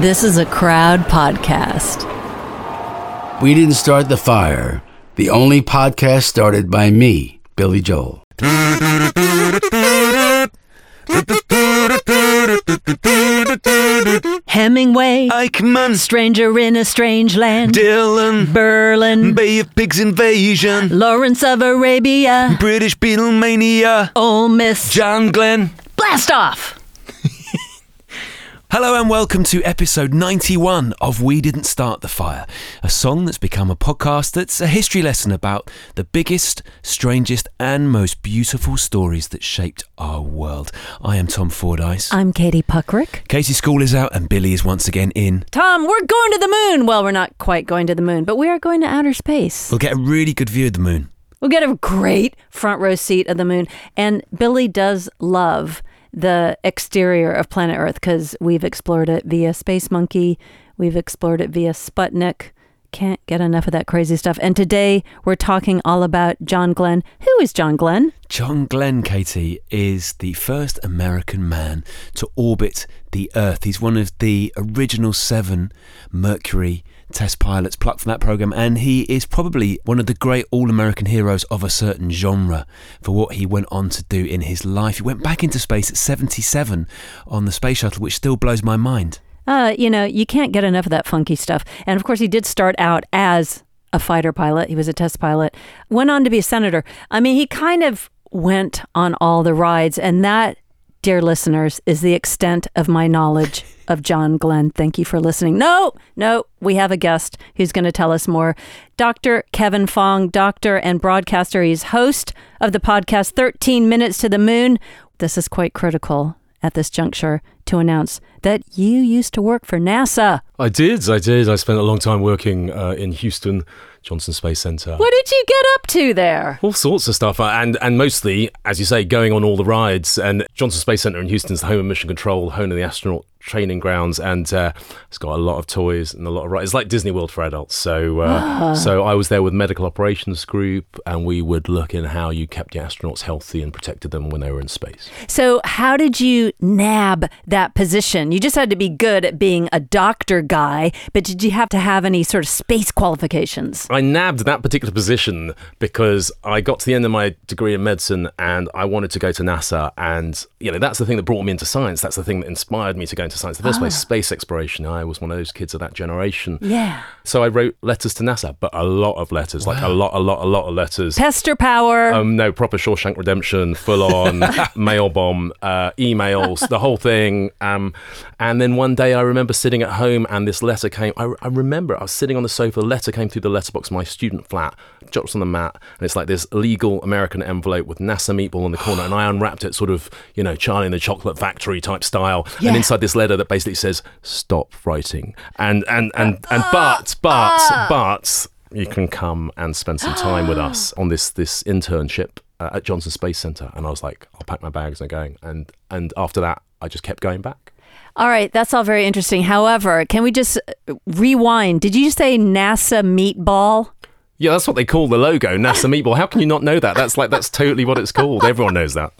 This is a crowd podcast. We didn't start the fire. The only podcast started by me, Billy Joel. Hemingway, Eichmann, Stranger in a Strange Land, Dylan, Berlin, Bay of Pigs Invasion, Lawrence of Arabia, British Beatlemania, Ole Miss. John Glenn. Blast off! Hello and welcome to episode 91 of We Didn't Start the Fire, a song that's become a podcast that's a history lesson about the biggest, strangest, and most beautiful stories that shaped our world. I am Tom Fordyce. I'm Katie Puckrick. Katie's School is out and Billy is once again in. Tom, we're going to the moon. Well, we're not quite going to the moon, but we are going to outer space. We'll get a really good view of the moon. We'll get a great front row seat of the moon. And Billy does love the exterior of planet Earth because we've explored it via Space Monkey, we've explored it via Sputnik. Can't get enough of that crazy stuff. And today we're talking all about John Glenn. Who is John Glenn? John Glenn, Katie, is the first American man to orbit the Earth. He's one of the original seven Mercury test pilots plucked from that program, and he is probably one of the great all American heroes of a certain genre for what he went on to do in his life. He went back into space at 77 on the space shuttle, which still blows my mind. Uh, you know, you can't get enough of that funky stuff. And of course, he did start out as a fighter pilot. He was a test pilot, went on to be a senator. I mean, he kind of went on all the rides, and that, dear listeners, is the extent of my knowledge of John Glenn. Thank you for listening. No, no, we have a guest who's going to tell us more. Dr. Kevin Fong, doctor and broadcaster. He's host of the podcast 13 Minutes to the Moon. This is quite critical at this juncture to announce that you used to work for NASA. I did, I did. I spent a long time working uh, in Houston, Johnson Space Center. What did you get up to there? All sorts of stuff, uh, and and mostly, as you say, going on all the rides. And Johnson Space Center in Houston's the home of mission control, home of the astronaut training grounds, and uh, it's got a lot of toys and a lot of rides. It's like Disney World for adults. So, uh, so I was there with medical operations group, and we would look in how you kept the astronauts healthy and protected them when they were in space. So, how did you nab that position? You just had to be good at being a doctor guy, but did you have to have any sort of space qualifications? I nabbed that particular position because I got to the end of my degree in medicine and I wanted to go to NASA. And, you know, that's the thing that brought me into science. That's the thing that inspired me to go into science the first place. Space exploration. I was one of those kids of that generation. Yeah. So I wrote letters to NASA, but a lot of letters, like a lot, a lot, a lot of letters. Pester power. Um, no, proper Shawshank Redemption, full on mail bomb, uh, emails, the whole thing. Um, and then one day I remember sitting at home and this letter came. I, I remember I was sitting on the sofa, the letter came through the letterbox of my student flat, drops on the mat, and it's like this legal American envelope with NASA meatball in the corner. and I unwrapped it, sort of, you know, Charlie in the Chocolate Factory type style. Yeah. And inside this letter that basically says, stop writing. And, and, and, and, but, but, but, you can come and spend some time with us on this this internship uh, at Johnson Space Center. And I was like, I'll pack my bags and I'm going. And and after that, I just kept going back. All right, that's all very interesting. However, can we just rewind? Did you say NASA meatball? Yeah, that's what they call the logo, NASA Meatball. How can you not know that? That's like that's totally what it's called. Everyone knows that.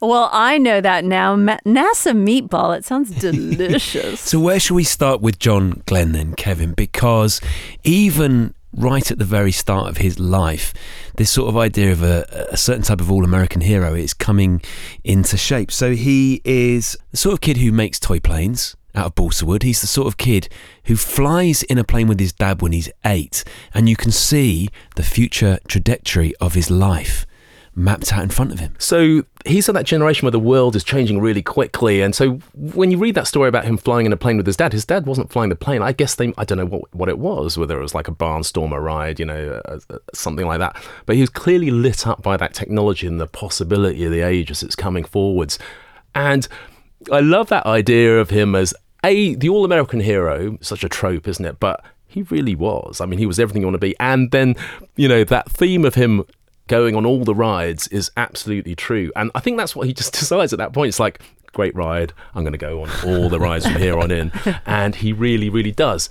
Well, I know that now. Ma- NASA meatball. It sounds delicious. So, where should we start with John Glenn then, Kevin? Because even right at the very start of his life, this sort of idea of a, a certain type of all American hero is coming into shape. So he is the sort of kid who makes toy planes out of Balsawood. He's the sort of kid who flies in a plane with his dad when he's eight, and you can see the future trajectory of his life mapped out in front of him. So he's in that generation where the world is changing really quickly. And so when you read that story about him flying in a plane with his dad, his dad wasn't flying the plane. I guess they, I don't know what, what it was, whether it was like a barnstormer ride, you know, uh, uh, something like that. But he was clearly lit up by that technology and the possibility of the age as it's coming forwards. And I love that idea of him as a the all American hero, such a trope, isn't it? But he really was. I mean, he was everything you want to be. And then, you know, that theme of him going on all the rides is absolutely true. And I think that's what he just decides at that point. It's like, great ride. I'm going to go on all the rides from here on in. And he really, really does.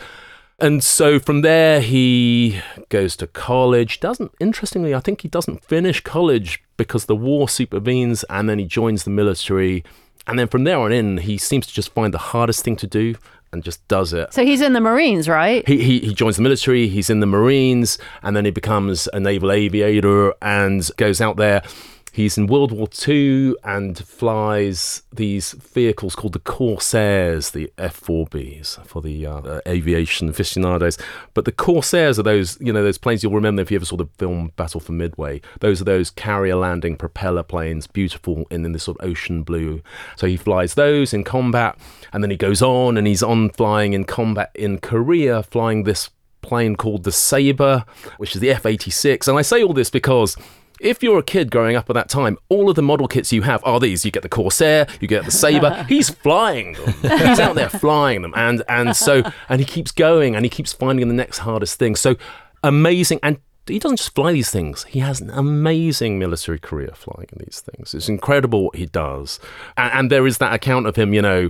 And so from there, he goes to college. Doesn't, interestingly, I think he doesn't finish college because the war supervenes and then he joins the military. And then from there on in, he seems to just find the hardest thing to do and just does it. So he's in the Marines, right? He, he, he joins the military, he's in the Marines, and then he becomes a naval aviator and goes out there He's in World War II and flies these vehicles called the Corsairs, the F4Bs for the uh, aviation aficionados. But the Corsairs are those, you know, those planes you'll remember if you ever saw the film Battle for Midway. Those are those carrier landing propeller planes, beautiful in, this sort of ocean blue. So he flies those in combat, and then he goes on and he's on flying in combat in Korea, flying this plane called the Sabre, which is the F 86. And I say all this because if you're a kid growing up at that time, all of the model kits you have are these. You get the Corsair, you get the Sabre. He's flying them. He's out there flying them, and and so and he keeps going, and he keeps finding the next hardest thing. So amazing, and he doesn't just fly these things. He has an amazing military career flying these things. It's incredible what he does, and, and there is that account of him, you know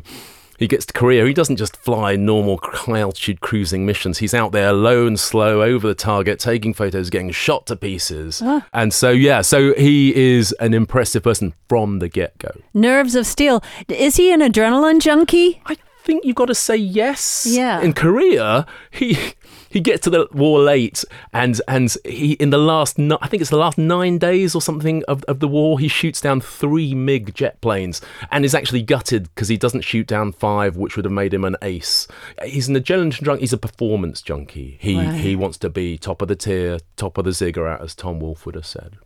he gets to Korea, he doesn't just fly normal high altitude cruising missions. He's out there low and slow over the target, taking photos, getting shot to pieces. And so, yeah, so he is an impressive person from the get go. Nerves of steel. Is he an adrenaline junkie? I think you've got to say yes. Yeah. In Korea, he he gets to the war late, and and he in the last I think it's the last nine days or something of, of the war, he shoots down three MiG jet planes and is actually gutted because he doesn't shoot down five, which would have made him an ace. He's an adrenaline junkie. He's a performance junkie. He wow. he wants to be top of the tier, top of the ziggurat, as Tom Wolfe would have said.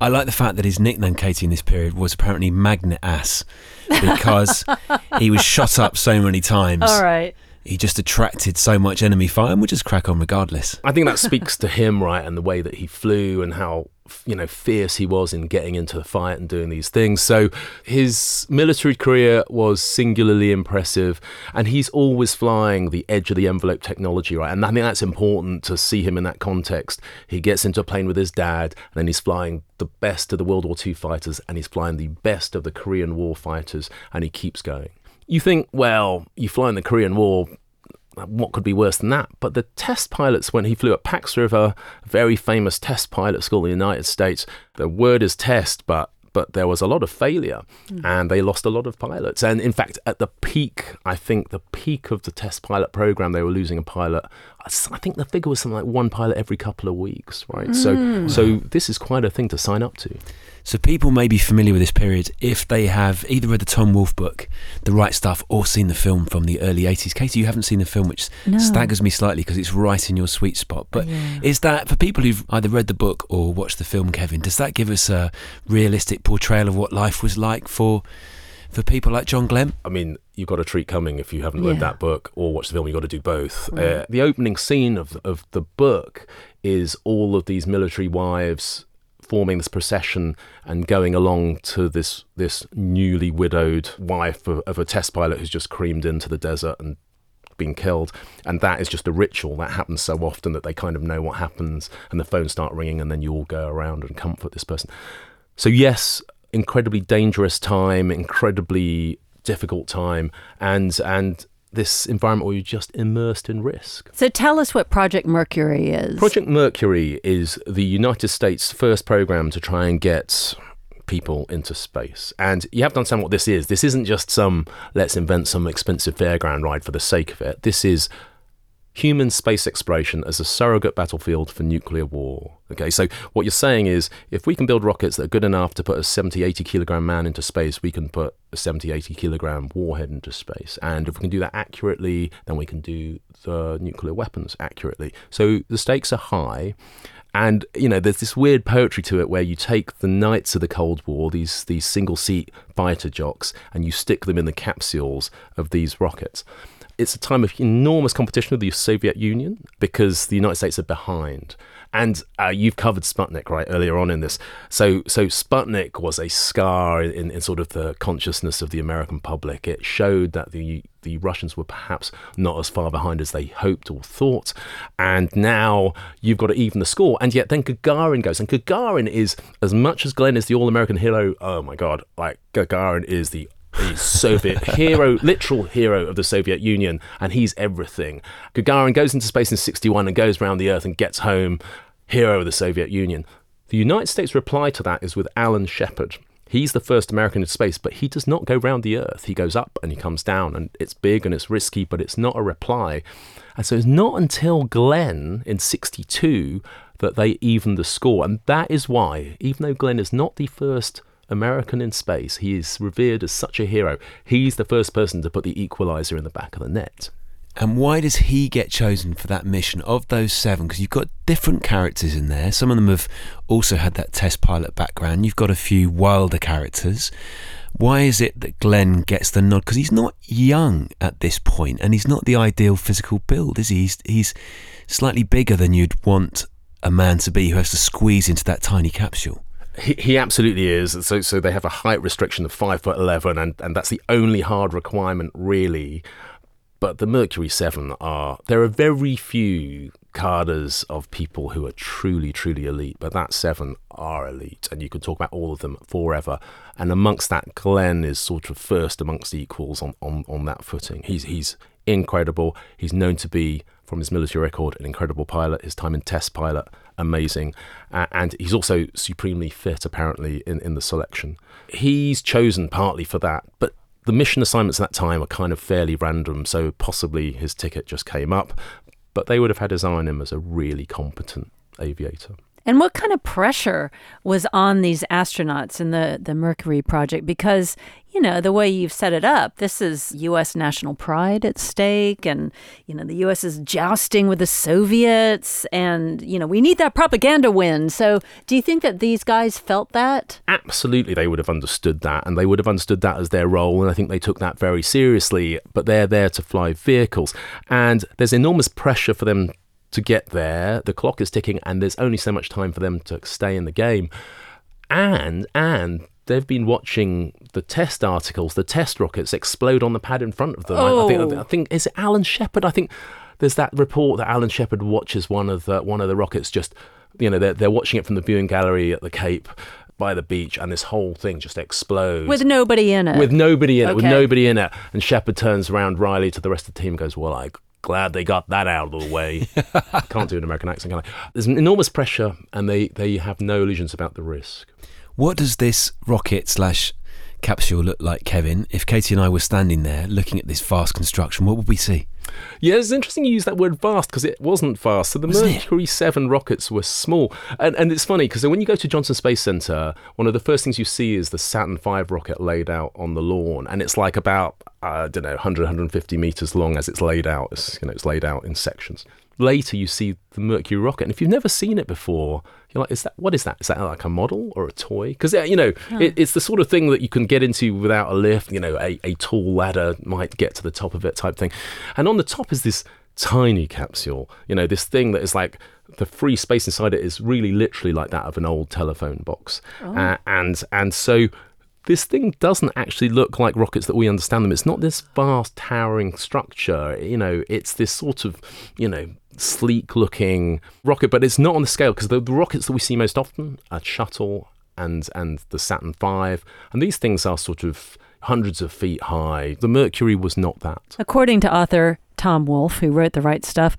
I like the fact that his nickname, Katie, in this period was apparently Magnet Ass because he was shot up so many times. All right he just attracted so much enemy fire and would just crack on regardless. I think that speaks to him, right, and the way that he flew and how you know fierce he was in getting into the fight and doing these things. So his military career was singularly impressive, and he's always flying the edge of the envelope technology, right? And I think that's important to see him in that context. He gets into a plane with his dad, and then he's flying the best of the World War II fighters, and he's flying the best of the Korean War fighters, and he keeps going you think, well, you fly in the Korean War, what could be worse than that? But the test pilots, when he flew at Pax River, very famous test pilot school in the United States, the word is test, but but there was a lot of failure mm. and they lost a lot of pilots. And in fact, at the peak, I think the peak of the test pilot program, they were losing a pilot. I think the figure was something like one pilot every couple of weeks, right? Mm. So, so this is quite a thing to sign up to. So people may be familiar with this period if they have either read the Tom Wolfe book, The Right Stuff, or seen the film from the early 80s. Katie, you haven't seen the film, which no. staggers me slightly because it's right in your sweet spot. But yeah. is that, for people who've either read the book or watched the film, Kevin, does that give us a realistic portrayal of what life was like for for people like John Glenn? I mean, you've got a treat coming if you haven't yeah. read that book or watched the film. You've got to do both. Right. Uh, the opening scene of, of the book is all of these military wives forming this procession and going along to this this newly widowed wife of, of a test pilot who's just creamed into the desert and been killed and that is just a ritual that happens so often that they kind of know what happens and the phones start ringing and then you all go around and comfort this person so yes incredibly dangerous time incredibly difficult time and and this environment where you're just immersed in risk. So tell us what Project Mercury is. Project Mercury is the United States' first program to try and get people into space. And you have to understand what this is. This isn't just some let's invent some expensive fairground ride for the sake of it. This is human space exploration as a surrogate battlefield for nuclear war. Okay, so what you're saying is if we can build rockets that are good enough to put a 70, 80 kilogram man into space, we can put a 70, 80 kilogram warhead into space. And if we can do that accurately, then we can do the nuclear weapons accurately. So the stakes are high. And you know, there's this weird poetry to it where you take the knights of the Cold War, these these single seat fighter jocks, and you stick them in the capsules of these rockets it's a time of enormous competition with the Soviet Union because the United States are behind. And uh, you've covered Sputnik right earlier on in this. So, so Sputnik was a scar in, in sort of the consciousness of the American public. It showed that the the Russians were perhaps not as far behind as they hoped or thought. And now you've got to even the score. And yet then Gagarin goes. And Gagarin is, as much as Glenn is the all American hero, oh my God, like Gagarin is the the Soviet hero, literal hero of the Soviet Union, and he's everything. Gagarin goes into space in 61 and goes around the Earth and gets home, hero of the Soviet Union. The United States reply to that is with Alan Shepard. He's the first American in space, but he does not go round the Earth. He goes up and he comes down, and it's big and it's risky, but it's not a reply. And so it's not until Glenn in 62 that they even the score. And that is why, even though Glenn is not the first American in space. He is revered as such a hero. He's the first person to put the equalizer in the back of the net. And why does he get chosen for that mission of those seven? Because you've got different characters in there. Some of them have also had that test pilot background. You've got a few wilder characters. Why is it that Glenn gets the nod? Because he's not young at this point, and he's not the ideal physical build, is he? He's, he's slightly bigger than you'd want a man to be who has to squeeze into that tiny capsule. He, he absolutely is. So, so they have a height restriction of five foot eleven, and, and that's the only hard requirement, really. But the Mercury Seven are there are very few cadres of people who are truly, truly elite, but that seven are elite, and you could talk about all of them forever. And amongst that, Glenn is sort of first amongst equals on, on, on that footing. He's he's incredible. He's known to be, from his military record, an incredible pilot. His time in test pilot, amazing. Uh, and he's also supremely fit, apparently, in, in the selection. He's chosen partly for that, but the mission assignments at that time are kind of fairly random, so possibly his ticket just came up. But they would have had his eye on him as a really competent aviator. And what kind of pressure was on these astronauts in the, the Mercury project? Because, you know, the way you've set it up, this is U.S. national pride at stake. And, you know, the U.S. is jousting with the Soviets. And, you know, we need that propaganda win. So do you think that these guys felt that? Absolutely. They would have understood that. And they would have understood that as their role. And I think they took that very seriously. But they're there to fly vehicles. And there's enormous pressure for them to get there. The clock is ticking, and there's only so much time for them to stay in the game. And and they've been watching the test articles, the test rockets explode on the pad in front of them. Oh. I, I, think, oh. I think is it Alan Shepard? I think there's that report that Alan Shepard watches one of the one of the rockets just you know they're, they're watching it from the viewing gallery at the Cape by the beach and this whole thing just explodes with nobody in it with nobody in okay. it with nobody in it and Shepard turns around wryly to the rest of the team goes well I glad they got that out of the way. Can't do an American accent, can I? There's enormous pressure, and they, they have no illusions about the risk. What does this rocket slash capsule look like, Kevin? If Katie and I were standing there looking at this vast construction, what would we see? Yeah, it's interesting you use that word vast because it wasn't vast. So the wasn't Mercury it? 7 rockets were small. And, and it's funny because when you go to Johnson Space Center, one of the first things you see is the Saturn V rocket laid out on the lawn. And it's like about, uh, I don't know, 100, 150 meters long as it's laid out. It's, you know, it's laid out in sections later you see the Mercury rocket, and if you've never seen it before, you're like, "Is that what is that? Is that like a model or a toy?" Because you know, huh. it, it's the sort of thing that you can get into without a lift. You know, a, a tall ladder might get to the top of it, type thing. And on the top is this tiny capsule. You know, this thing that is like the free space inside it is really literally like that of an old telephone box, oh. uh, and and so this thing doesn't actually look like rockets that we understand them. It's not this vast towering structure. You know, it's this sort of, you know, sleek looking rocket, but it's not on the scale because the, the, rockets that we see most often are shuttle and and the Saturn V, and these things are sort of hundreds of feet high. The Mercury was not that. According to author Tom Wolfe, who wrote The Right Stuff,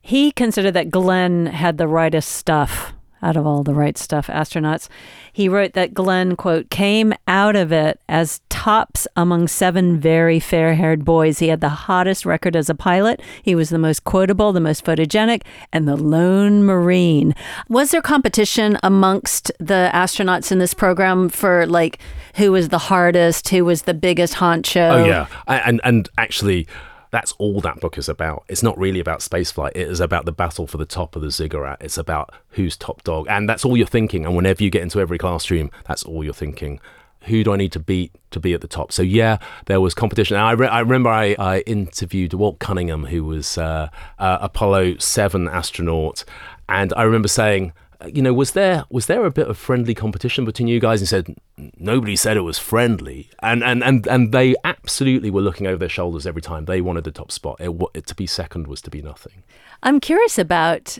he considered that Glenn had the rightest stuff out of all the right stuff astronauts. He wrote that Glenn, quote, came out of it as tops among seven very fair haired boys. He had the hottest record as a pilot. He was the most quotable, the most photogenic, and the lone Marine. Was there competition amongst the astronauts in this program for like who was the hardest, who was the biggest honcho? Oh, yeah. And, and actually, that's all that book is about. It's not really about spaceflight. It is about the battle for the top of the ziggurat. It's about who's top dog. And that's all you're thinking. And whenever you get into every classroom, that's all you're thinking. Who do I need to beat to be at the top? So, yeah, there was competition. I, re- I remember I, I, interviewed Walt Cunningham, who was uh, uh, Apollo 7 astronaut. And I remember saying, you know, was there was there a bit of friendly competition between you guys? And said nobody said it was friendly, and and and and they absolutely were looking over their shoulders every time they wanted the top spot. It, it, to be second was to be nothing. I'm curious about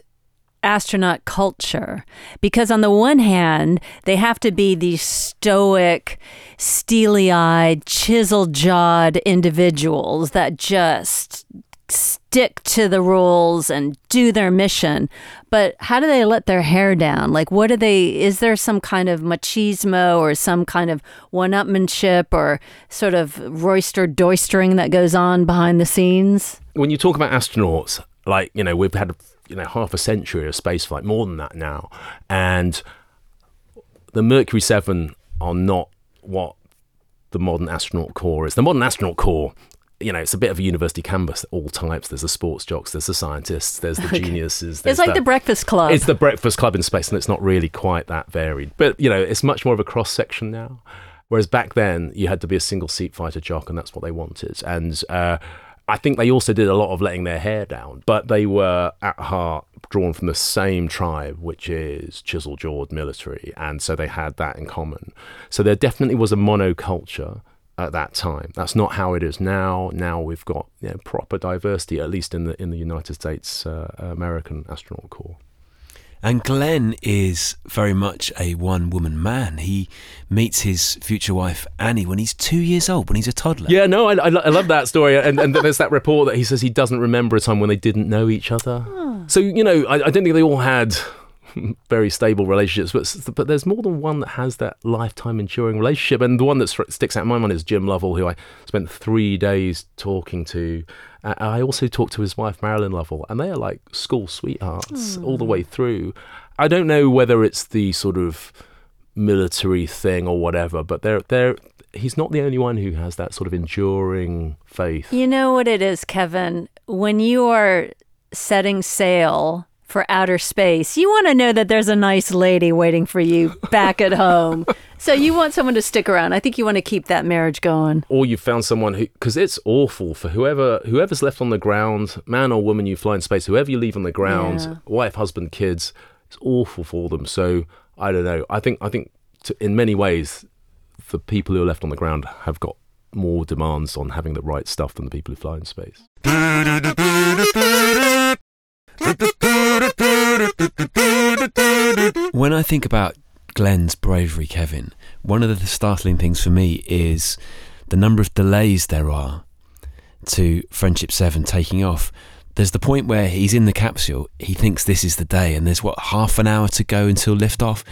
astronaut culture because on the one hand they have to be these stoic steely-eyed chisel-jawed individuals that just stick to the rules and do their mission but how do they let their hair down? Like what do they is there some kind of machismo or some kind of one-upmanship or sort of roister doistering that goes on behind the scenes? When you talk about astronauts like you know we've had you know half a century of spaceflight more than that now and the mercury 7 are not what the modern astronaut corps is. The modern astronaut corps you know, it's a bit of a university canvas, all types. There's the sports jocks, there's the scientists, there's the okay. geniuses. There's it's like the, the, Breakfast Club. It's the Breakfast Club in space, and it's not really quite that varied. But, you know, it's much more of a cross section now. Whereas back then, you had to be a single seat fighter jock, and that's what they wanted. And uh, I think they also did a lot of letting their hair down, but they were at heart drawn from the same tribe, which is chisel jawed military. And so they had that in common. So there definitely was a monoculture at that time. That's not how it is now. Now we've got you know, proper diversity, at least in the in the United States uh, American astronaut corps. And Glenn is very much a one woman man. He meets his future wife, Annie, when he's two years old, when he's a toddler. Yeah, no, I, I, I love that story. And, and there's that report that he says he doesn't remember a time when they didn't know each other. Oh. So, you know, I, I don't think they all had very stable relationships, but but there's more than one that has that lifetime enduring relationship. And the one that sticks out in my mind is Jim Lovell, who I spent three days talking to. Uh, I also talked to his wife Marilyn Lovell, and they are like school sweethearts mm. all the way through. I don't know whether it's the sort of military thing or whatever, but they're they're he's not the only one who has that sort of enduring faith. You know what it is, Kevin? When you are setting sail for outer space, you want to know that there's a nice lady waiting for you back at home. So you want someone to stick around. I think you want to keep that marriage going. Or you've found someone who, because it's awful for whoever whoever's left on the ground, man or woman you fly in space, whoever you leave on the ground, yeah. wife, husband, kids, it's awful for them. So I don't know. I think I think to, in many ways, the people who are left on the ground have got more demands on having the right stuff than the people who fly in space. When I think about Glenn's bravery, Kevin, one of the startling things for me is the number of delays there are to Friendship 7 taking off. There's the point where he's in the capsule, he thinks this is the day, and there's what, half an hour to go until liftoff,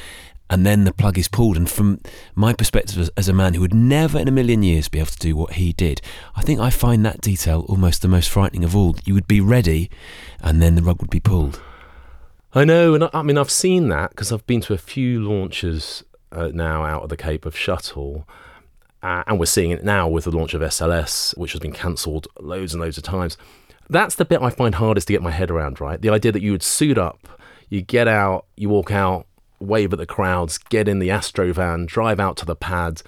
and then the plug is pulled. And from my perspective as, a man who would never in a million years be able to do what he did, I think I find that detail almost the most frightening of all. You would be ready, and then the rug would be pulled. I know, and I, I mean, I've seen that because I've been to a few launches uh, now out of the Cape of Shuttle. Uh, and we're seeing it now with the launch of SLS, which has been cancelled loads and loads of times. That's the bit I find hardest to get my head around, right? The idea that you would suit up, you get out, you walk out, wave at the crowds, get in the Astro van, drive out to the pad,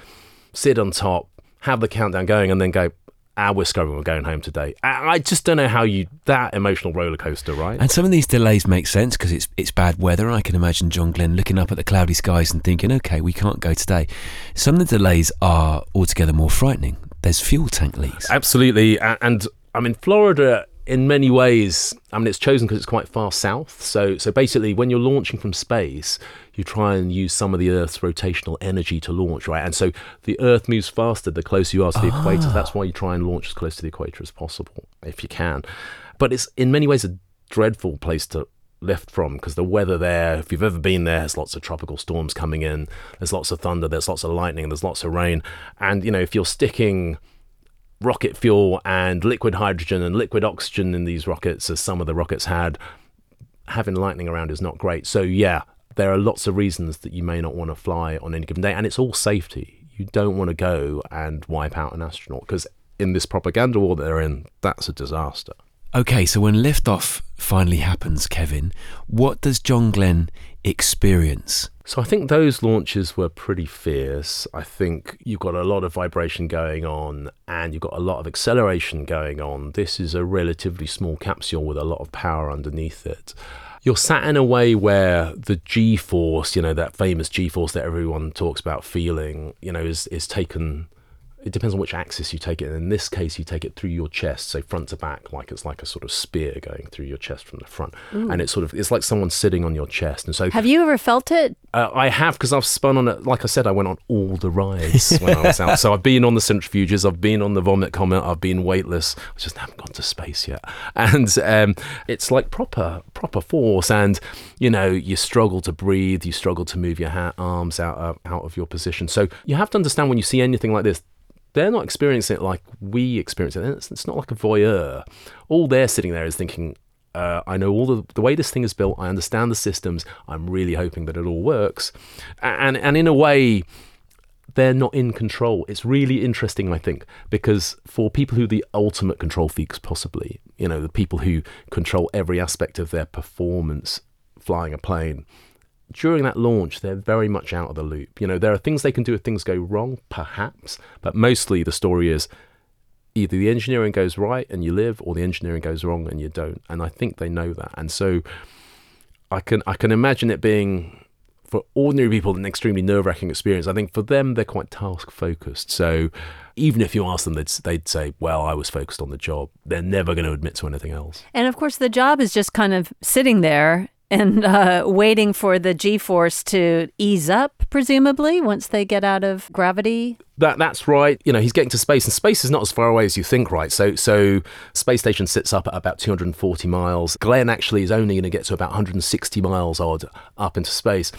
sit on top, have the countdown going, and then go, ah, we're scrubbing, we're going home today. I just don't know how you, that emotional roller coaster, right? And some of these delays make sense because it's, it's bad weather. I can imagine John Glenn looking up at the cloudy skies and thinking, okay, we can't go today. Some of the delays are altogether more frightening. There's fuel tank leaks. Absolutely. And I mean, Florida in many ways, I mean, it's chosen because it's quite far south. So, so basically, when you're launching from space, you try and use some of the Earth's rotational energy to launch, right? And so the Earth moves faster the closer you are to the ah. equator. That's why you try and launch as close to the equator as possible, if you can. But it's in many ways a dreadful place to lift from because the weather there, if you've ever been there, there's lots of tropical storms coming in, there's lots of thunder, there's lots of lightning, there's lots of rain. And, you know, if you're sticking rocket fuel and liquid hydrogen and liquid oxygen in these rockets, as some of the rockets had, having lightning around is not great. So, yeah, there are lots of reasons that you may not want to fly on any given day, and it's all safety. You don't want to go and wipe out an astronaut because in this propaganda war they're in, that's a disaster. Okay, so when liftoff finally happens, Kevin, what does John Glenn experience? So I think those launches were pretty fierce. I think you've got a lot of vibration going on and you've got a lot of acceleration going on. This is a relatively small capsule with a lot of power underneath it. You're sat in a way where the G force, you know, that famous G force that everyone talks about feeling, you know, is, is taken it depends on which axis you take it. in this case, you take it through your chest, so front to back, like it's like a sort of spear going through your chest from the front, Ooh. and it's sort of it's like someone sitting on your chest. And so, have you ever felt it? Uh, I have because I've spun on it. Like I said, I went on all the rides when I was out. So I've been on the centrifuges, I've been on the vomit comet, I've been weightless. I just haven't gone to space yet, and um, it's like proper proper force, and you know you struggle to breathe, you struggle to move your ha- arms out uh, out of your position. So you have to understand when you see anything like this they're not experiencing it like we experience it. It's, it's not like a voyeur. All they're sitting there is thinking, uh, I know all the, the way this thing is built. I understand the systems. I'm really hoping that it all works. And, and in a way, they're not in control. It's really interesting, I think, because for people who the ultimate control freaks, possibly, you know, the people who control every aspect of their performance flying a plane, during that launch, they're very much out of the loop. You know, there are things they can do if things go wrong, perhaps, but mostly the story is either the engineering goes right and you live, or the engineering goes wrong and you don't. And I think they know that. And so I can I can imagine it being for ordinary people an extremely nerve wracking experience. I think for them they're quite task focused. So even if you ask them, they'd, they'd say, "Well, I was focused on the job." They're never going to admit to anything else. And of course, the job is just kind of sitting there and uh, waiting for the G force to ease up, presumably, once they get out of gravity. That that's right. You know, he's getting to space, and space is not as far away as you think, right? So, so space station sits up at about 240 miles. Glenn actually is only going to get to about 160 miles odd up into space.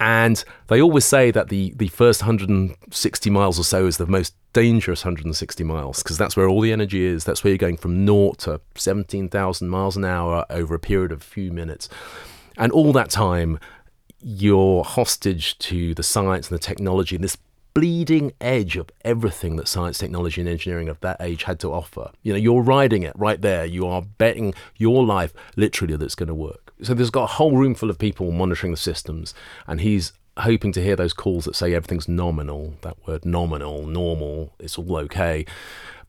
And they always say that the, the first 160 miles or so is the most dangerous 160 miles because that's where all the energy is. That's where you're going from naught to 17,000 miles an hour over a period of a few minutes. And all that time, you're hostage to the science and the technology this bleeding edge of everything that science, technology, and engineering of that age had to offer. You know, you're riding it right there. You are betting your life literally that it's going to work. So there's got a whole room full of people monitoring the systems, and he's hoping to hear those calls that say everything's nominal. That word nominal, normal, it's all okay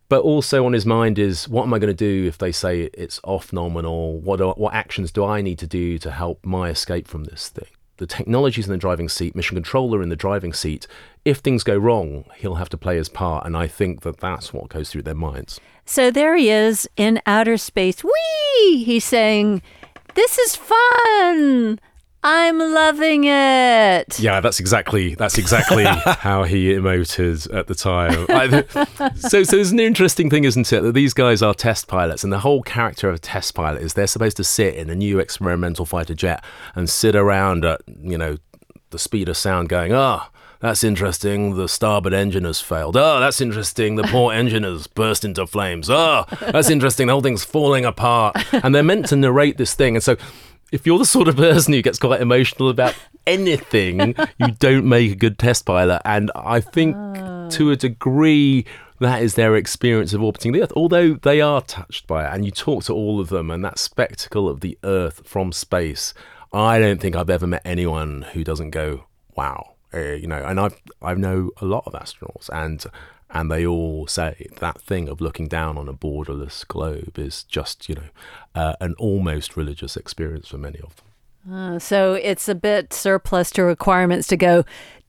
but also on his mind is what am I going to do if they say it's off nominal? What are, what actions do I need to do to help my escape from this thing? The technology's in the driving seat, mission controller in the driving seat. If things go wrong, he'll have to play his part, and I think that that's what goes through their minds. So there he is in outer space. Whee! He's saying, "This is fun." I'm loving it. Yeah, that's exactly that's exactly how he emoted at the time. so, so there's an interesting thing, isn't it, that these guys are test pilots, and the whole character of a test pilot is they're supposed to sit in a new experimental fighter jet and sit around at you know the speed of sound, going, ah. Oh, that's interesting. The starboard engine has failed. Oh, that's interesting. The port engine has burst into flames. Oh, that's interesting. The whole thing's falling apart. And they're meant to narrate this thing. And so if you're the sort of person who gets quite emotional about anything, you don't make a good test pilot. And I think oh. to a degree, that is their experience of orbiting the Earth, although they are touched by it. And you talk to all of them, and that spectacle of the Earth from space, I don't think I've ever met anyone who doesn't go, wow. Uh, you know, and I've I know a lot of astronauts, and and they all say that thing of looking down on a borderless globe is just, you know, uh, an almost religious experience for many of them. Uh, so it's a bit surplus to requirements to go,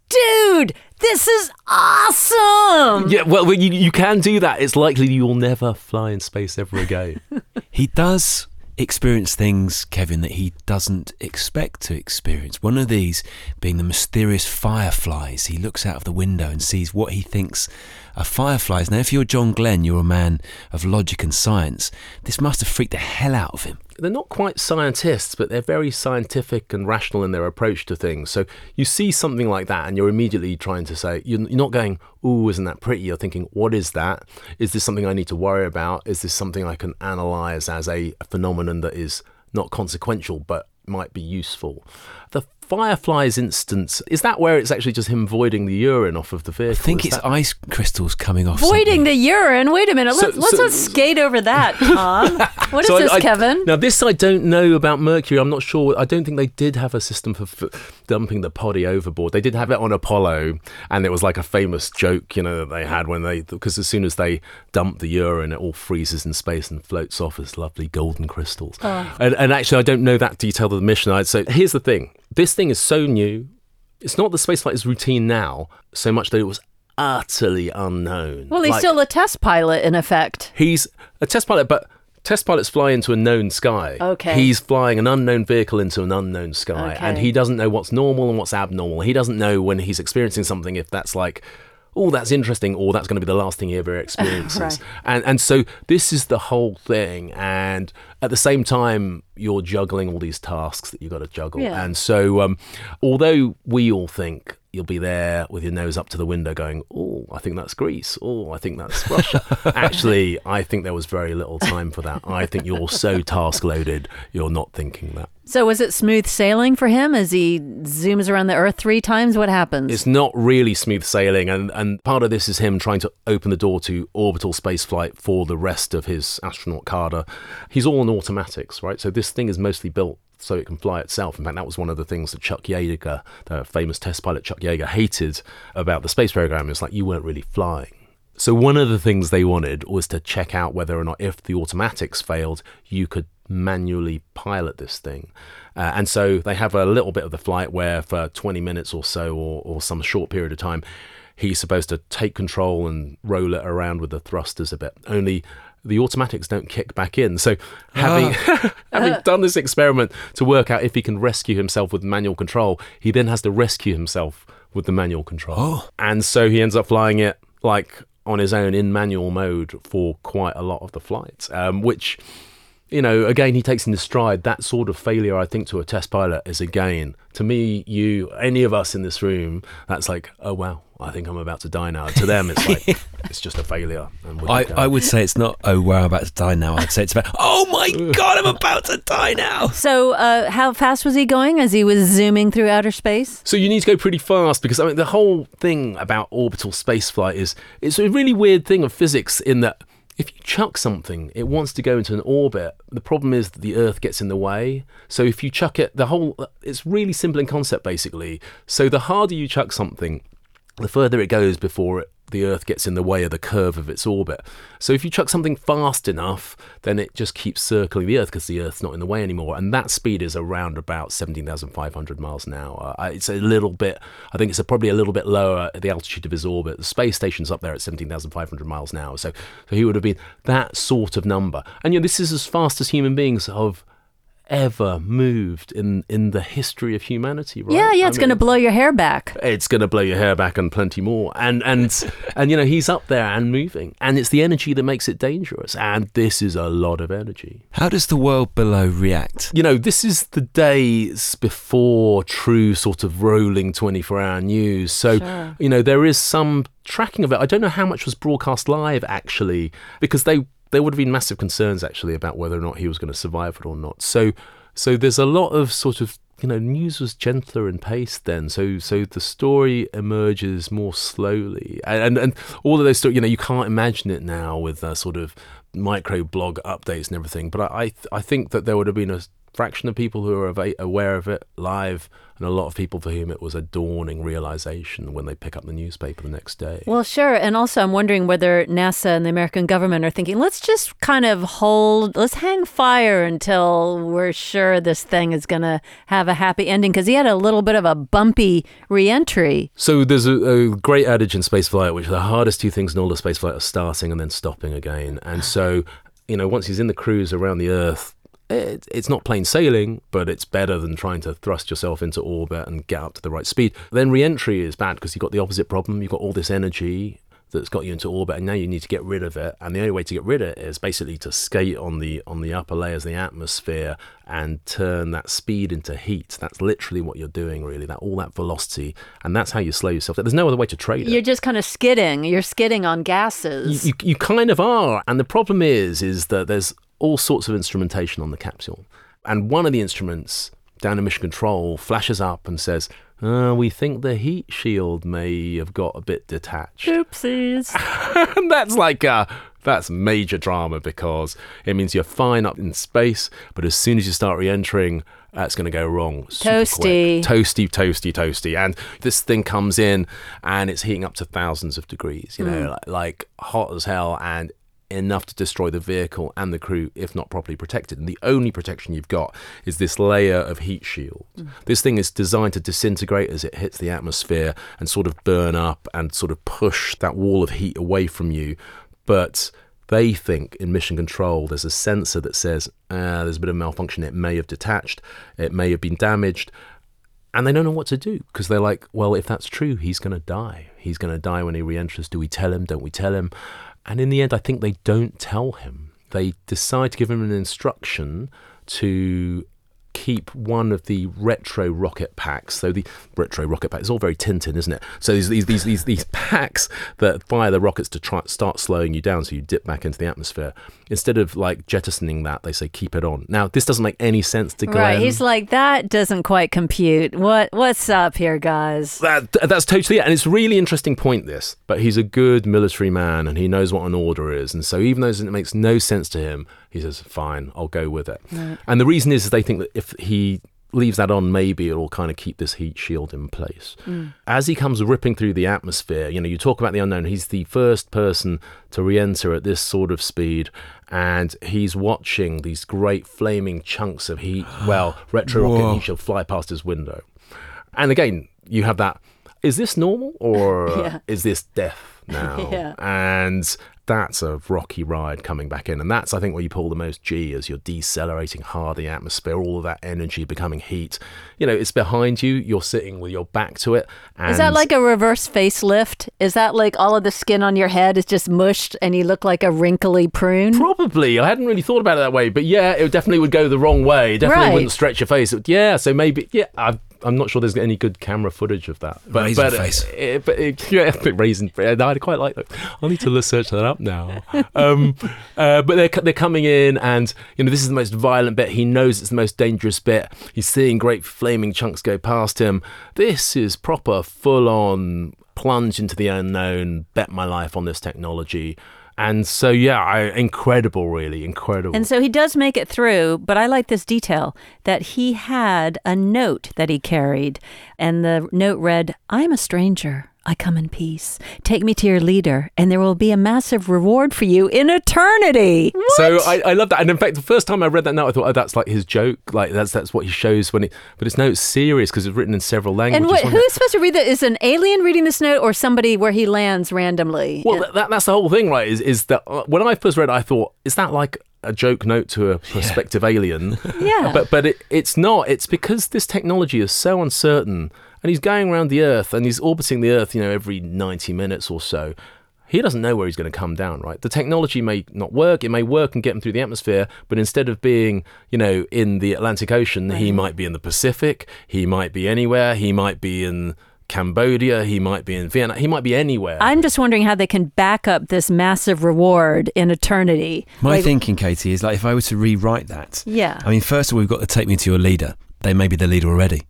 dude, this is awesome. Yeah, well, you, you can do that. It's likely you'll never fly in space ever again. he does experience things, Kevin, that he doesn't expect to experience. One of these being the mysterious fireflies. He looks out of the window and sees what he thinks are fireflies. Now, if you're John Glenn, you're a man of logic and science. This must have freaked the hell out of him. They're not quite scientists, but they're very scientific and rational in their approach to things. So you see something like that, and you're immediately trying to say, you're, not going, "Ooh, isn't that pretty?" You're thinking, "What is that? Is this something I need to worry about? Is this something I can analyze as a, a phenomenon that is not consequential but might be useful?" The Fireflies instance is that where it's actually just him voiding the urine off of the vehicle? I think Is it's that- ice crystals coming off. Voiding something. the urine. Wait a minute. So- let's, let's so- not skate over that, Tom. What is So this, I- Kevin? Now, this I don't know about Mercury. I'm not sure. I don't think they did have a system for f- dumping the poddy overboard. They did have it on Apollo, and it was like a famous joke, you know, that they had when they because as soon as they dump the urine, it all freezes in space and floats off as lovely golden crystals. Oh. And, and actually, I don't know that detail of the mission. I'd say here's the thing: this thing is so new. It's not the spaceflight is routine now so much that it was utterly unknown. well, he's Like- still a test pilot, in effect. He's a test pilot, but test pilots fly into a known sky. Okay. He's flying an unknown vehicle into an unknown sky, and he doesn't know what's normal and what's abnormal. He doesn't know when he's experiencing something if that's like. Oh, that's interesting, or that's going to be the last thing he ever experiences. Right. And and so this is the whole thing. And at the same time, you're juggling all these tasks that you've got to juggle. Yeah. And so, um, although we all think you'll be there with your nose up to the window going, oh, I think that's Greece. Oh, I think that's Russia. Actually, I think there was very little time for that. I think you're so task loaded, you're not thinking that. So was it smooth sailing for him as he zooms around the Earth three times? What happens? It's not really smooth sailing, and, and part of this is him trying to open the door to orbital spaceflight for the rest of his astronaut cadre. He's all on automatics, right? So this thing is mostly built so it can fly itself. In fact, that was one of the things that Chuck Yeager, the famous test pilot Chuck Yeager, hated about the space program. It's like you weren't really flying. So one of the things they wanted was to check out whether or not if the automatics failed, you could manually pilot this thing. Uh, and so they have a little bit of the flight where for 20 minutes or so or, or some short period of time, he's supposed to take control and roll it around with the thrusters a bit. Only the automatics don't kick back in. So having having done this experiment to work out if he can rescue himself with manual control, he then has to rescue himself with the manual control. Oh. And so he ends up flying it like on his own in manual mode for quite a lot of the flight, um, which you know, again, he takes in the stride that sort of failure. I think to a test pilot is again to me, you, any of us in this room, that's like, oh wow, I think I'm about to die now. To them, it's like it's just a failure. And I. I would say it's not, oh, wow, I'm about to die now. I'd say it's about, oh my God, I'm about to die now. so uh, how fast was he going as he was zooming through outer space? So you need to go pretty fast because I mean the whole thing about orbital spaceflight is it's a really weird thing of physics in that if you chuck something, it wants to go into an orbit. The problem is that the Earth gets in the way. So if you chuck it, the whole it's really simple in concept basically. So the harder you chuck something, the further it goes before it, the Earth gets in the way of the curve of its orbit. So if you chuck something fast enough, then it just keeps circling the Earth because the Earth's not in the way anymore. And that speed is around about 17,500 miles an hour. Uh, it's a little bit, I think it's a, probably a little bit lower at the altitude of his orbit. The space station's up there at 17,500 miles an hour. So, so he would have been that sort of number. And you know, this is as fast as human beings have ever moved in, in the history of humanity, right? Yeah, yeah, I it's going to blow your hair back. it's going to blow your hair back and plenty more. And and and you know he's up there and moving, and it's the energy that makes it dangerous. And this is a lot of energy. How does the world below react? You know, this is the days before true sort of rolling twenty-four hour news. So Sure. you know there is some tracking of it. I don't know how much was broadcast live actually, because they there would have been massive concerns actually about whether or not he was going to survive it or not. So so there's a lot of sort of you know news was gentler in pace then so so the story emerges more slowly and and, and all of those stories you know you can't imagine it now with uh, sort of micro blog updates and everything but I I, th- I think that there would have been a fraction of people who are ava- aware of it live and a lot of people for whom it was a dawning realization when they pick up the newspaper the next day Well, sure. And also, I'm wondering whether NASA and the American government are thinking, let's just kind of hold, let's hang fire until we're sure this thing is going to have a happy ending. Because he had a little bit of a bumpy reentry. So there's a, a great adage in spaceflight, which the hardest two things in all of spaceflight are starting and then stopping again. And so, you know, once he's in the cruise around the Earth, it, it's not plain sailing, but it's better than trying to thrust yourself into orbit and get up to the right speed. Then re-entry is bad because you've got the opposite problem. You've got all this energy that's got you into orbit, and now you need to get rid of it. And the only way to get rid of it is basically to skate on the on the upper layers of the atmosphere and turn that speed into heat. That's literally what you're doing, really. That all that velocity, and that's how you slow yourself. There's no other way to trade it. You're just kind of skidding. You're skidding on gases. You, you, you kind of are. And the problem is, is that there's all sorts of instrumentation on the capsule. And one of the instruments down in Mission Control flashes up and says, uh, we think the heat shield may have got a bit detached. Oopsies. and that's like uh, that's major drama because it means you're fine up in space, but as soon as you start re-entering, that's going to go wrong. Toasty. quick. toasty, toasty, toasty, and this thing comes in and it's heating up to thousands of degrees. You know, like, like hot as hell and enough to destroy the vehicle and the crew if not properly protected. And the only protection you've got is this layer of heat shield. This thing is designed to disintegrate as it hits the atmosphere and sort of burn up and sort of push that wall of heat away from you. But they think in mission control there's a sensor that says ah, there's a bit of malfunction. It may have detached, it may have been damaged. And they don't know what to do because they're like, well, if that's true, he's going to die. He's going to die when he re enters. Do we tell him? Don't we tell him? And in the end, I think they don't tell him. They decide to give him an instruction to keep one of the retro rocket packs. So the retro rocket pack is all very Tintin, isn't it? So these these these these, these packs that fire the rockets to try start slowing you down, so you dip back into the atmosphere. Instead of like jettisoning that, they say keep it on. Now this doesn't make any sense to Glenn. Right. He's like, that doesn't quite compute. What What's up here, guys? That, that's totally it. And it's a really interesting point, this. But he's a good military man and he knows what an order is. And so even though it makes no sense to him, he says, fine, I'll go with it. And the reason is, is they think that if he leaves that on, maybe it'll kind of keep this heat shield in place. Mm. As he comes ripping through the atmosphere, you know, you talk about the unknown, he's the first person to re enter at this sort of speed. And he's watching these great flaming chunks of heat, well, retro rocket Whoa. heat shield fly past his window. And again, you have that. Is this normal or Yeah. is this death now? Yeah. And that's a rocky ride coming back in. And that's, I think, where you pull the most G as you're decelerating hard the atmosphere, all of that energy becoming heat. You know, it's behind you, you're sitting with your back to it. And Is that like a reverse facelift? Is that like all of the skin on your head is just mushed and you look like a wrinkly prune? Probably. I hadn't really thought about it that way, but yeah, it definitely would go the wrong way. Definitely Right. wouldn't stretch your face. Would- yeah, so maybe, yeah, I've, I'm not sure there's any good camera footage of that. But, Raisin but, face. It, but it, yeah, raisin. I quite like that. I need to search that up now. Um, uh, but they're they're coming in, and you know this is the most violent bit. He knows it's the most dangerous bit. He's seeing great flaming chunks go past him. This is proper, full on plunge into the unknown. Bet my life on this technology. And so, yeah, I, incredible, really incredible. And so he does make it through, but I like this detail that he had a note that he carried, and the note read, I'm a stranger. I come in peace. Take me to your leader, and there will be a massive reward for you in eternity. What? So I, I love that, and in fact, the first time I read that note, I thought, oh, that's like his joke, like that's that's what he shows when it. But it's no, it's serious because it's written in several languages. And what, wasn't it? who's supposed to read that? Is an alien reading this note or somebody where he lands randomly? Well, that, that, that's the whole thing, right? Is is that uh, when I first read, it, I thought, is that like a joke note to a prospective alien? Yeah. but but it, it's not. It's because this technology is so uncertain, and he's going around the Earth and he's orbiting the Earth, you know, every ninety minutes or so. He doesn't know where he's going to come down, right? The technology may not work. It may work and get him through the atmosphere, but instead of being, you know, in the Atlantic Ocean, he might be in the Pacific. He might be anywhere. He might be in Cambodia. He might be in Vienna, He might be anywhere. I'm just wondering how they can back up this massive reward in eternity. My Like- thinking, Katie, is like if I were to rewrite that. Yeah. I mean, first of all, we've got to take me to your leader. They may be the leader already.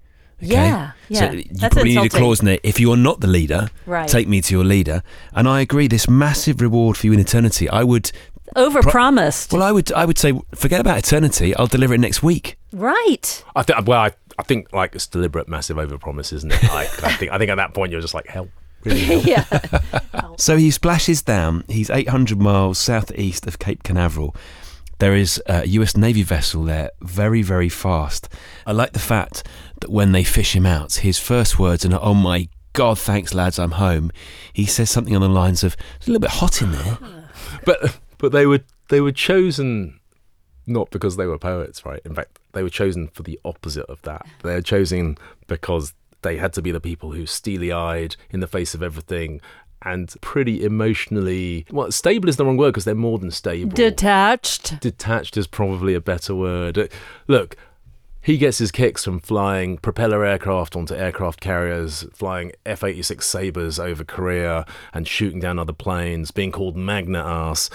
Okay? Yeah, yeah. So you That's probably need a clause in there. If you're not the leader, Right. take me to your leader. And I agree. This massive reward for you in eternity. I would. over Overpromised. Well, I would. I would say, forget about eternity. I'll deliver it next week. right. I think. Well, I, I think like it's deliberate, massive overpromise, isn't it? I, I think. I think at that point you're just like hell. Really hell. yeah. So he splashes down. He's 800 miles southeast of Cape Canaveral. There is a US Navy vessel there, very, very fast. I like the fact that when they fish him out, his first words are, "Oh my God, thanks, lads, I'm home." He says something on the lines of, "It's a little bit hot in there." But but they were they were chosen not because they were poets, right? In fact, they were chosen for the opposite of that. They were chosen because they had to be the people who steely eyed in the face of everything and pretty emotionally. Well, stable is the wrong word because they're more than stable. Detached. Detached is probably a better word. Look, he gets his kicks from flying propeller aircraft onto aircraft carriers, flying F 86 Sabres over Korea and shooting down other planes, being called Magnet Ass.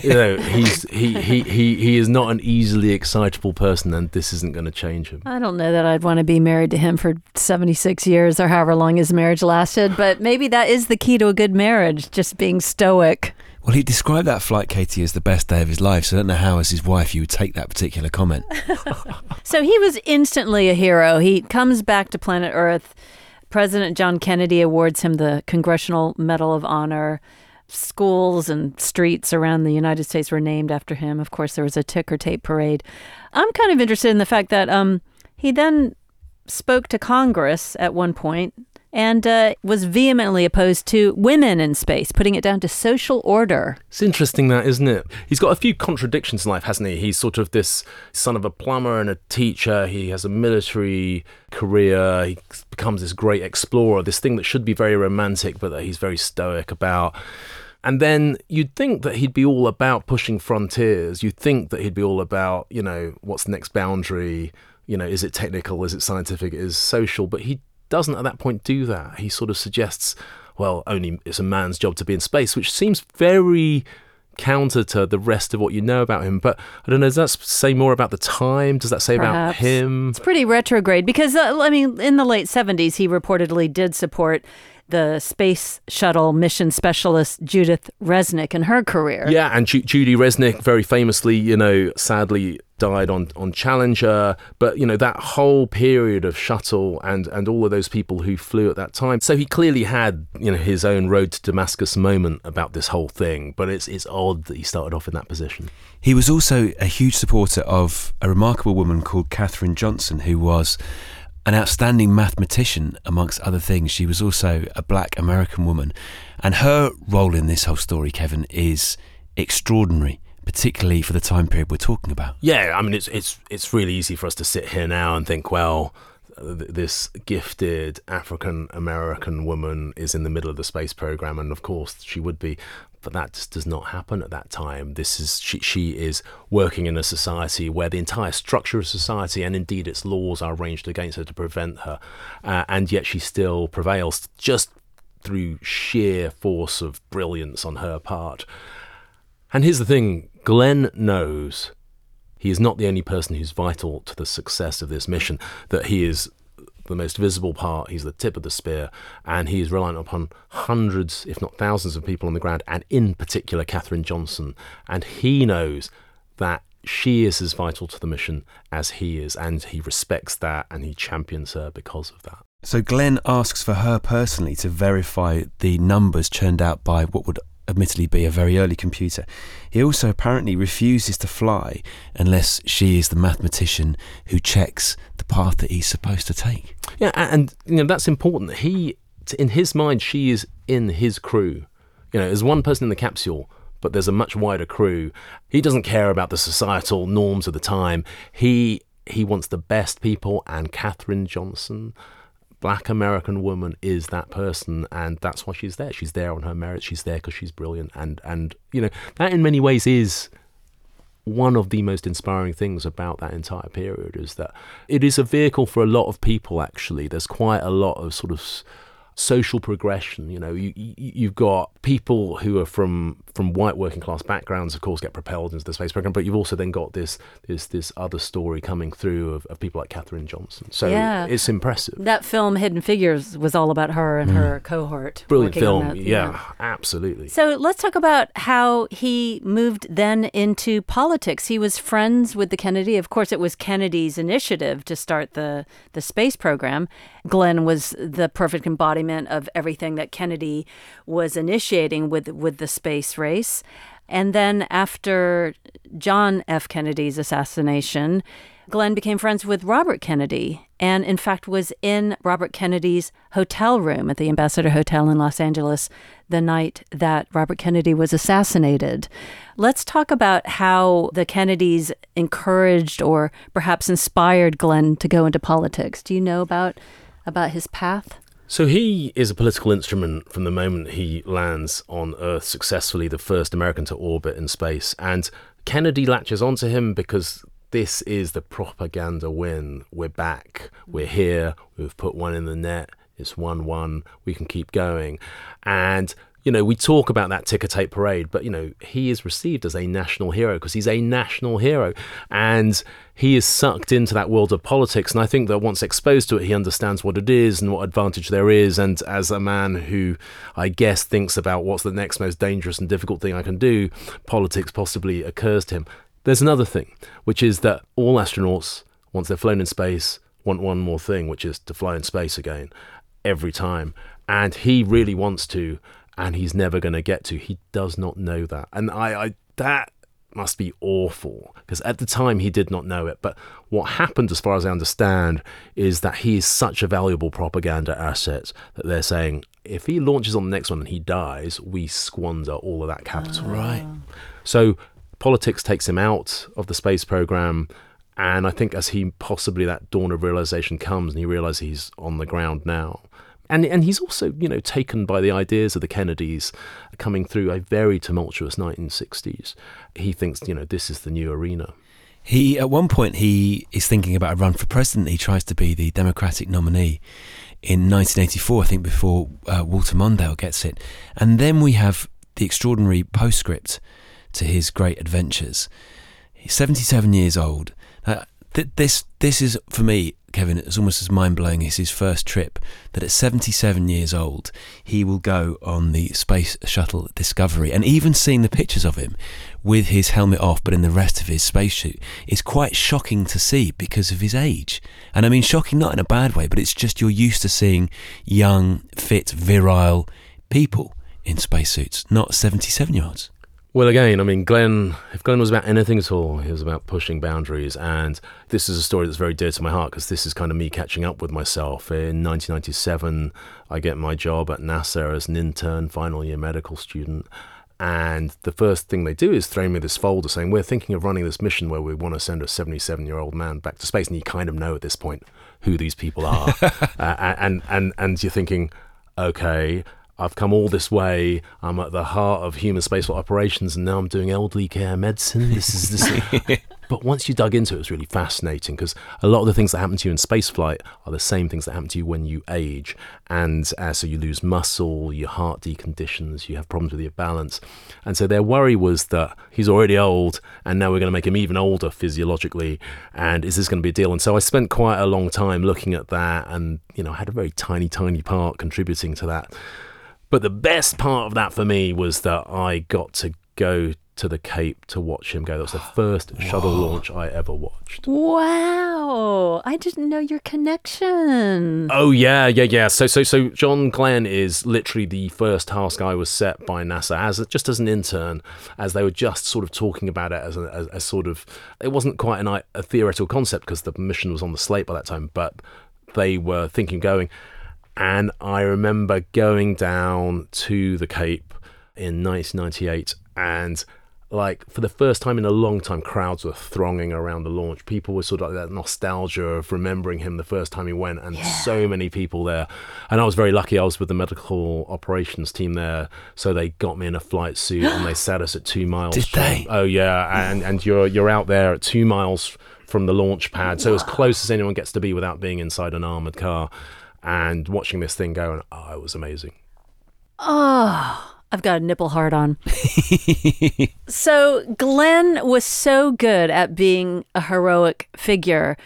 You know, he's, he, he, he, he is not an easily excitable person, and this isn't going to change him. I don't know that I'd want to be married to him for 76 years or however long his marriage lasted, but maybe that is the key to a good marriage, just being stoic. Well, he described that flight, Katie, as the best day of his life. So I don't know how, as his wife, you would take that particular comment. So he was instantly a hero. He comes back to planet Earth. President John Kennedy awards him the Congressional Medal of Honor. Schools and streets around the United States were named after him. Of course, there was a ticker tape parade. I'm kind of interested in the fact that um, he then spoke to Congress at one point and uh, was vehemently opposed to women in space, putting it down to social order. It's interesting that, isn't it? He's got a few contradictions in life, hasn't he? He's sort of this son of a plumber and a teacher. He has a military career. He becomes this great explorer, this thing that should be very romantic, but that he's very stoic about. And then you'd think that he'd be all about pushing frontiers. You'd think that he'd be all about, you know, what's the next boundary? You know, is it technical? Is it scientific? Is it social? But he doesn't at that point do that. He sort of suggests, well, only it's a man's job to be in space, which seems very counter to the rest of what you know about him. But I don't know, does that say more about the time? Does that say about him? It's pretty retrograde because, uh, I mean, in the late 70s, he reportedly did support the space shuttle mission specialist Judith Resnik and her career. Yeah, and Ju- Judy Resnik very famously, you know, sadly died on, on Challenger. But, you know, that whole period of shuttle and, and all of those people who flew at that time. So he clearly had, you know, his own road to Damascus moment about this whole thing. But it's, it's odd that he started off in that position. He was also a huge supporter of a remarkable woman called Katherine Johnson, who was an outstanding mathematician, amongst other things. She was also a black American woman. And her role in this whole story, Kevin, is extraordinary, particularly for the time period we're talking about. Yeah, I mean, it's it's it's really easy for us to sit here now and think, well, th- this gifted African American woman is in the middle of the space program, and of course she would be. But that just does not happen at that time. This is she, she is working in a society where the entire structure of society and indeed its laws are arranged against her to prevent her, uh, and yet she still prevails just through sheer force of brilliance on her part. And here's the thing Glenn knows he is not the only person who's vital to the success of this mission, that he is the most visible part, he's the tip of the spear, and he is reliant upon hundreds, if not thousands, of people on the ground, and in particular, Katherine Johnson. And he knows that she is as vital to the mission as he is, and he respects that and he champions her because of that. So Glenn asks for her personally to verify the numbers churned out by what would admittedly be a very early computer. He also apparently refuses to fly unless she is the mathematician who checks the path that he's supposed to take. Yeah, and you know that's important. He, in his mind, she is in his crew. You know, there's one person in the capsule, but there's a much wider crew. He doesn't care about the societal norms of the time. He he wants the best people, and Katherine Johnson, black American woman, is that person, and that's why she's there. She's there on her merits. She's there because she's brilliant, and and you know that in many ways is one of the most inspiring things about that entire period is that it is a vehicle for a lot of people actually there's quite a lot of sort of social progression you know you, you you've got people who are from from white working class backgrounds of course get propelled into the space program but you've also then got this this this other story coming through of, of people like Katherine Johnson so Yeah. it's impressive That film, Hidden Figures, was all about her and her cohort. Mm. brilliant film that, yeah absolutely So let's talk about how he moved then into politics. He was friends with the Kennedy. Of course, it was Kennedy's initiative to start the, the space program. Glenn was the perfect embodiment of everything that Kennedy was initiating with, with the space race. And then after John F. Kennedy's assassination, Glenn became friends with Robert Kennedy and, in fact, was in Robert Kennedy's hotel room at the Ambassador Hotel in Los Angeles the night that Robert Kennedy was assassinated. Let's talk about how the Kennedys encouraged or perhaps inspired Glenn to go into politics. Do you know about about his path? So he is a political instrument from the moment he lands on Earth successfully, the first American to orbit in space. And Kennedy latches onto him because this is the propaganda win. We're back. We're here. We've put one in the net. It's 1 1. We can keep going. And you know, we talk about that ticker tape parade, but you know, he is received as a national hero because he's a national hero and he is sucked into that world of politics. And I think that once exposed to it, he understands what it is and what advantage there is. And as a man who I guess thinks about what's the next most dangerous and difficult thing I can do, politics possibly occurs to him. There's another thing, which is that all astronauts, once they're flown in space, want one more thing, which is to fly in space again every time. And he really wants to and he's never going to get to. He does not know that. And I, I that must be awful because at the time he did not know it. But what happened, as far as I understand, is that he is such a valuable propaganda asset that they're saying if he launches on the next one and he dies, we squander all of that capital. Oh. Right. So politics takes him out of the space program. And I think as he possibly that dawn of realization comes and he realizes he's on the ground now, and and he's also you know taken by the ideas of the Kennedys coming through a very tumultuous 1960s. He thinks you know this is the new arena. He at one point he is thinking about a run for president. He tries to be the Democratic nominee in 1984, I think, before uh, Walter Mondale gets it. And then we have the extraordinary postscript to his great adventures. He's 77 years old. Uh, th- this this is for me Kevin, it's almost as mind blowing as his first trip that at 77 years old, he will go on the Space Shuttle Discovery. And even seeing the pictures of him with his helmet off, but in the rest of his spacesuit, is quite shocking to see because of his age. And I mean, shocking not in a bad way, but it's just you're used to seeing young, fit, virile people in spacesuits, not 77 year olds. Well, again, I mean, Glenn, if Glenn was about anything at all, he was about pushing boundaries. And this is a story that's very dear to my heart because this is kind of me catching up with myself. In 1997, I get my job at NASA as an intern, final year medical student. And the first thing they do is throw me this folder saying, We're thinking of running this mission where we want to send a 77 year old man back to space. And you kind of know at this point who these people are. uh, and, and, and you're thinking, okay, I've come all this way. I'm at the heart of human spaceflight operations, and now I'm doing elderly care medicine. This is this. but once you dug into it, it was really fascinating because a lot of the things that happen to you in spaceflight are the same things that happen to you when you age, and uh, so you lose muscle, your heart deconditions, you have problems with your balance, and so their worry was that he's already old, and now we're going to make him even older physiologically, and is this going to be a deal? And so I spent quite a long time looking at that, and you know, had a very tiny, tiny part contributing to that. But the best part of that for me was that I got to go to the Cape to watch him go. That was the first shuttle launch I ever watched. Wow. I didn't know your connection. Oh yeah, yeah, yeah. So so so John Glenn is literally the first task I was set by NASA as just as an intern, as they were just sort of talking about it as a as, as sort of it wasn't quite an, a theoretical concept because the mission was on the slate by that time, but they were thinking going and I remember going down to the Cape in 1998 and like for the first time in a long time crowds were thronging around the launch. People were sort of like that nostalgia of remembering him the first time he went and yeah. so many people there. And i was very lucky. I was with the medical operations team there so they got me in a flight suit and they sat us at two miles Did from, they? oh yeah. And and you're you're out there at two miles from the launch pad. So as close as anyone gets to be without being inside an armored car and watching this thing go, and oh, it was amazing. Oh, I've got a nipple hard on. so Glenn was so good at being a heroic figure.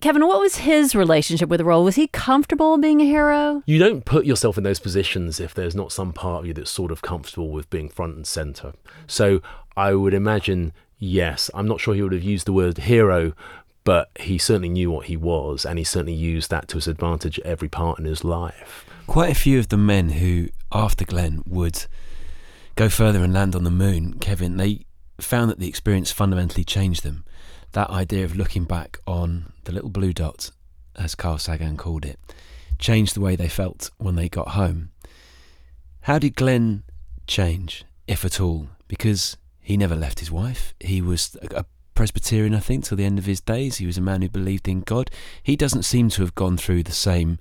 Kevin, what was his relationship with the role? Was he comfortable being a hero? You don't put yourself in those positions if there's not some part of you that's sort of comfortable with being front and center. So I would imagine, yes, I'm not sure he would have used the word hero, but he certainly knew what he was, and he certainly used that to his advantage at every part in his life. Quite a few of the men who, after Glenn, would go further and land on the moon, Kevin, they found that the experience fundamentally changed them. That idea of looking back on the little blue dot, as Carl Sagan called it, changed the way they felt when they got home. How did Glenn change, if at all? Because he never left his wife. He was a Presbyterian, I think, till the end of his days. He was a man who believed in God. He doesn't seem to have gone through the same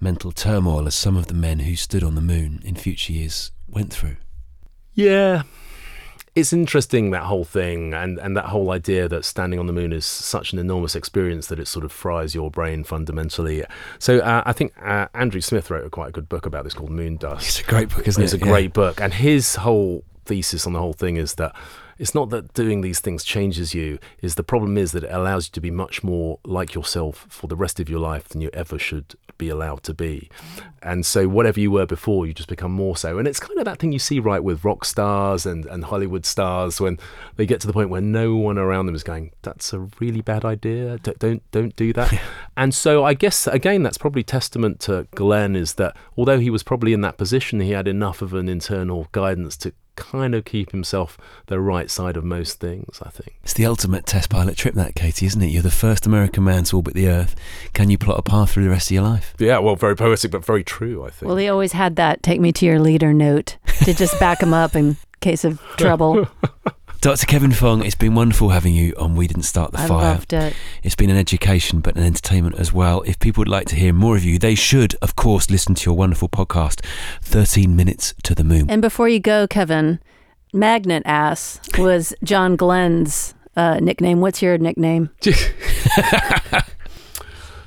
mental turmoil as some of the men who stood on the moon in future years went through. Yeah. It's interesting that whole thing and, and that whole idea that standing on the moon is such an enormous experience that it sort of fries your brain fundamentally. So uh, I think uh, Andrew Smith wrote a quite a good book about this called Moon Dust. It's a great book, isn't It's it? a great book, and his whole thesis on the whole thing is that it's not that doing these things changes you. Is the problem is that it allows you to be much more like yourself for the rest of your life than you ever should be allowed to be. And so whatever you were before, you just become more so. And it's kind of that thing you see right with rock stars and, and Hollywood stars when they get to the point where no one around them is going, "That's a really bad idea. D- Don't don't do that." and so I guess again that's probably testament to Glenn is that although he was probably in that position, he had enough of an internal guidance to kind of keep himself the right side of most things, I think. It's the ultimate test pilot trip, that, Katie, isn't it? You're the first American man to orbit the Earth. Can you plot a path through the rest of your life? Yeah, well, very poetic, but very true, I think. Well, he always had that take me to your leader note to just back him up in case of trouble. Dr. Kevin Fong, it's been wonderful having you on We Didn't Start the Fire. I Fire. loved it. It's been an education, but an entertainment as well. If people would like to hear more of you, they should, of course, listen to your wonderful podcast, 13 Minutes to the Moon. And before you go, Kevin, Magnet Ass was John Glenn's uh, nickname. What's your nickname? Do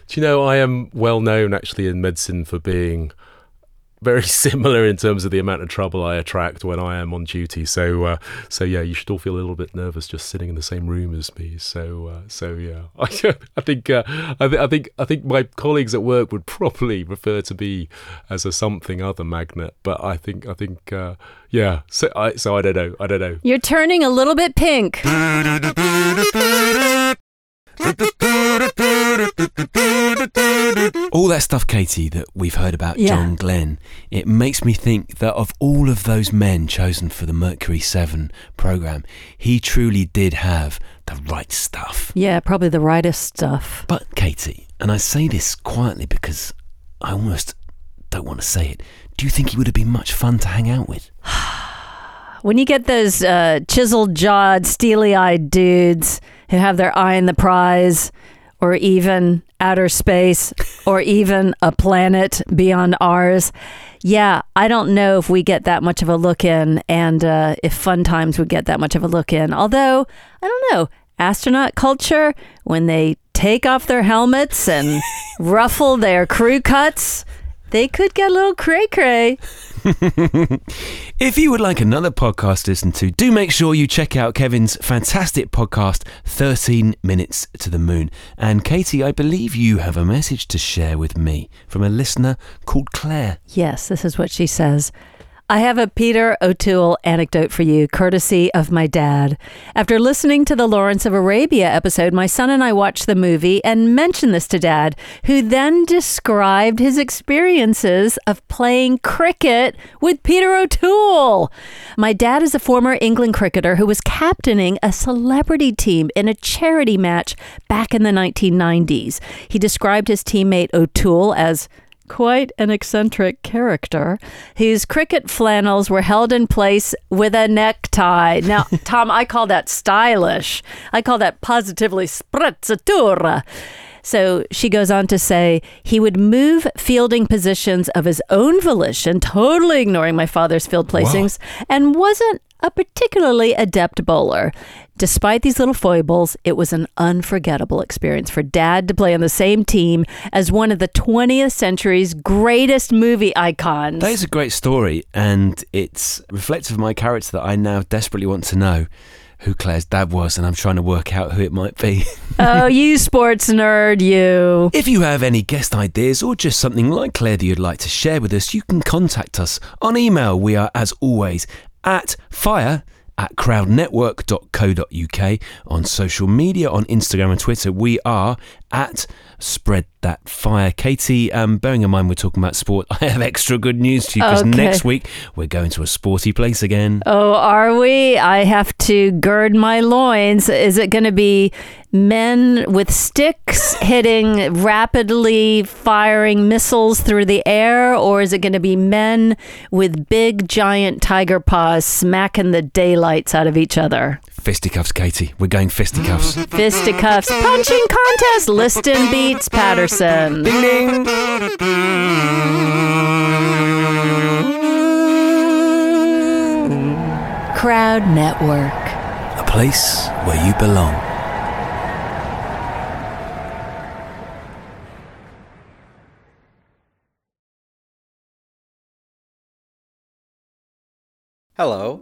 you know, I am well known actually in medicine for being very similar in terms of the amount of trouble I attract when I am on duty. So, uh, so yeah, you should all feel a little bit nervous just sitting in the same room as me. So, uh, so yeah, I, I think, uh, I, th- I think, I think my colleagues at work would probably refer to me as a something other magnet. But I think, I think, uh, yeah. So, I, so I don't know. I don't know. You're turning a little bit pink. All that stuff, Katie, that we've heard about Yeah. John Glenn, it makes me think that of all of those men chosen for the Mercury 7 program, he truly did have the right stuff. Yeah, probably the rightest stuff. But, Katie, and I say this quietly because I almost don't want to say it, do you think he would have been much fun to hang out with? When you get those uh, chiseled jawed, steely eyed dudes who have their eye on the prize, or even outer space, or even a planet beyond ours, yeah, I don't know if we get that much of a look in, and uh, if Fun Times would get that much of a look in. Although, I don't know, astronaut culture, when they take off their helmets and ruffle their crew cuts, they could get a little cray cray. If you would like another podcast to listen to, do make sure you check out Kevin's fantastic podcast, 13 Minutes to the Moon. And Katie, I believe you have a message to share with me from a listener called Claire. Yes, this is what she says. I have a Peter O'Toole anecdote for you, courtesy of my dad. After listening to the Lawrence of Arabia episode, my son and I watched the movie and mentioned this to dad, who then described his experiences of playing cricket with Peter O'Toole. My dad is a former England cricketer who was captaining a celebrity team in a charity match back in the 1990s. He described his teammate O'Toole as quite an eccentric character whose cricket flannels were held in place with a necktie. Now, Tom, I call that stylish. I call that positively sprezzatura. So she goes on to say he would move fielding positions of his own volition, totally ignoring my father's field placings, and wasn't a particularly adept bowler. Despite these little foibles, it was an unforgettable experience for dad to play on the same team as one of the 20th century's greatest movie icons. That is a great story, and it's reflective of my character that I now desperately want to know who Claire's dad was, and I'm trying to work out who it might be. oh, you sports nerd, you. If you have any guest ideas or just something like Claire that you'd like to share with us, you can contact us on email. We are, as always, at fire at crowdnetwork.co.uk. On social media, on Instagram and Twitter, we are at spread that fire. Katie, um, bearing in mind we're talking about sport, I have extra good news to you because Okay. next week we're going to a sporty place again. Oh, are we? I have to gird my loins. Is it going to be men with sticks hitting rapidly firing missiles through the air, or is it going to be men with big giant tiger paws smacking the daylights out of each other? Fisticuffs, Katie. We're going fisticuffs. Fisticuffs. Punching contest. Liston beats Patterson. ding ding. Crowd Network. A place where you belong. Hello,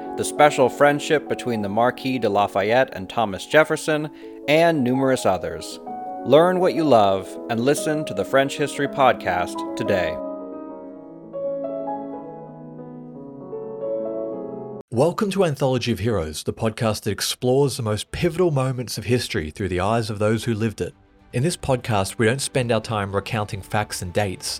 the special friendship between the Marquis de Lafayette and Thomas Jefferson, and numerous others. Learn what you love and listen to the French History Podcast today. Welcome to Anthology of Heroes, the podcast that explores the most pivotal moments of history through the eyes of those who lived it. In this podcast, we don't spend our time recounting facts and dates.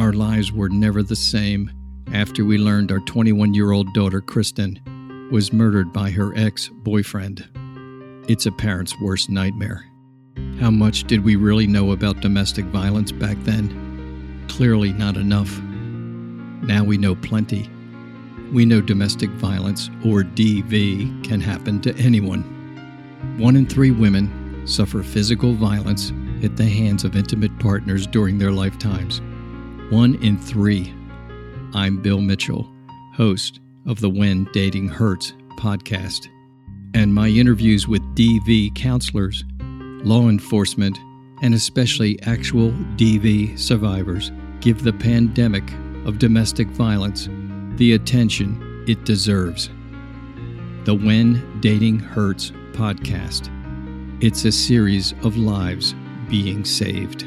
Our lives were never the same after we learned our 21 year old daughter, Kristen, was murdered by her ex boyfriend. It's a parent's worst nightmare. How much did we really know about domestic violence back then? Clearly not enough. Now we know plenty. We know domestic violence, or DV, can happen to anyone. One in three women suffer physical violence at the hands of intimate partners during their lifetimes. One in three. I'm Bill Mitchell, host of the When Dating Hurts podcast, and my interviews with DV counselors, law enforcement, and especially actual DV survivors give the pandemic of domestic violence the attention it deserves. The When Dating Hurts podcast. It's a series of lives being saved.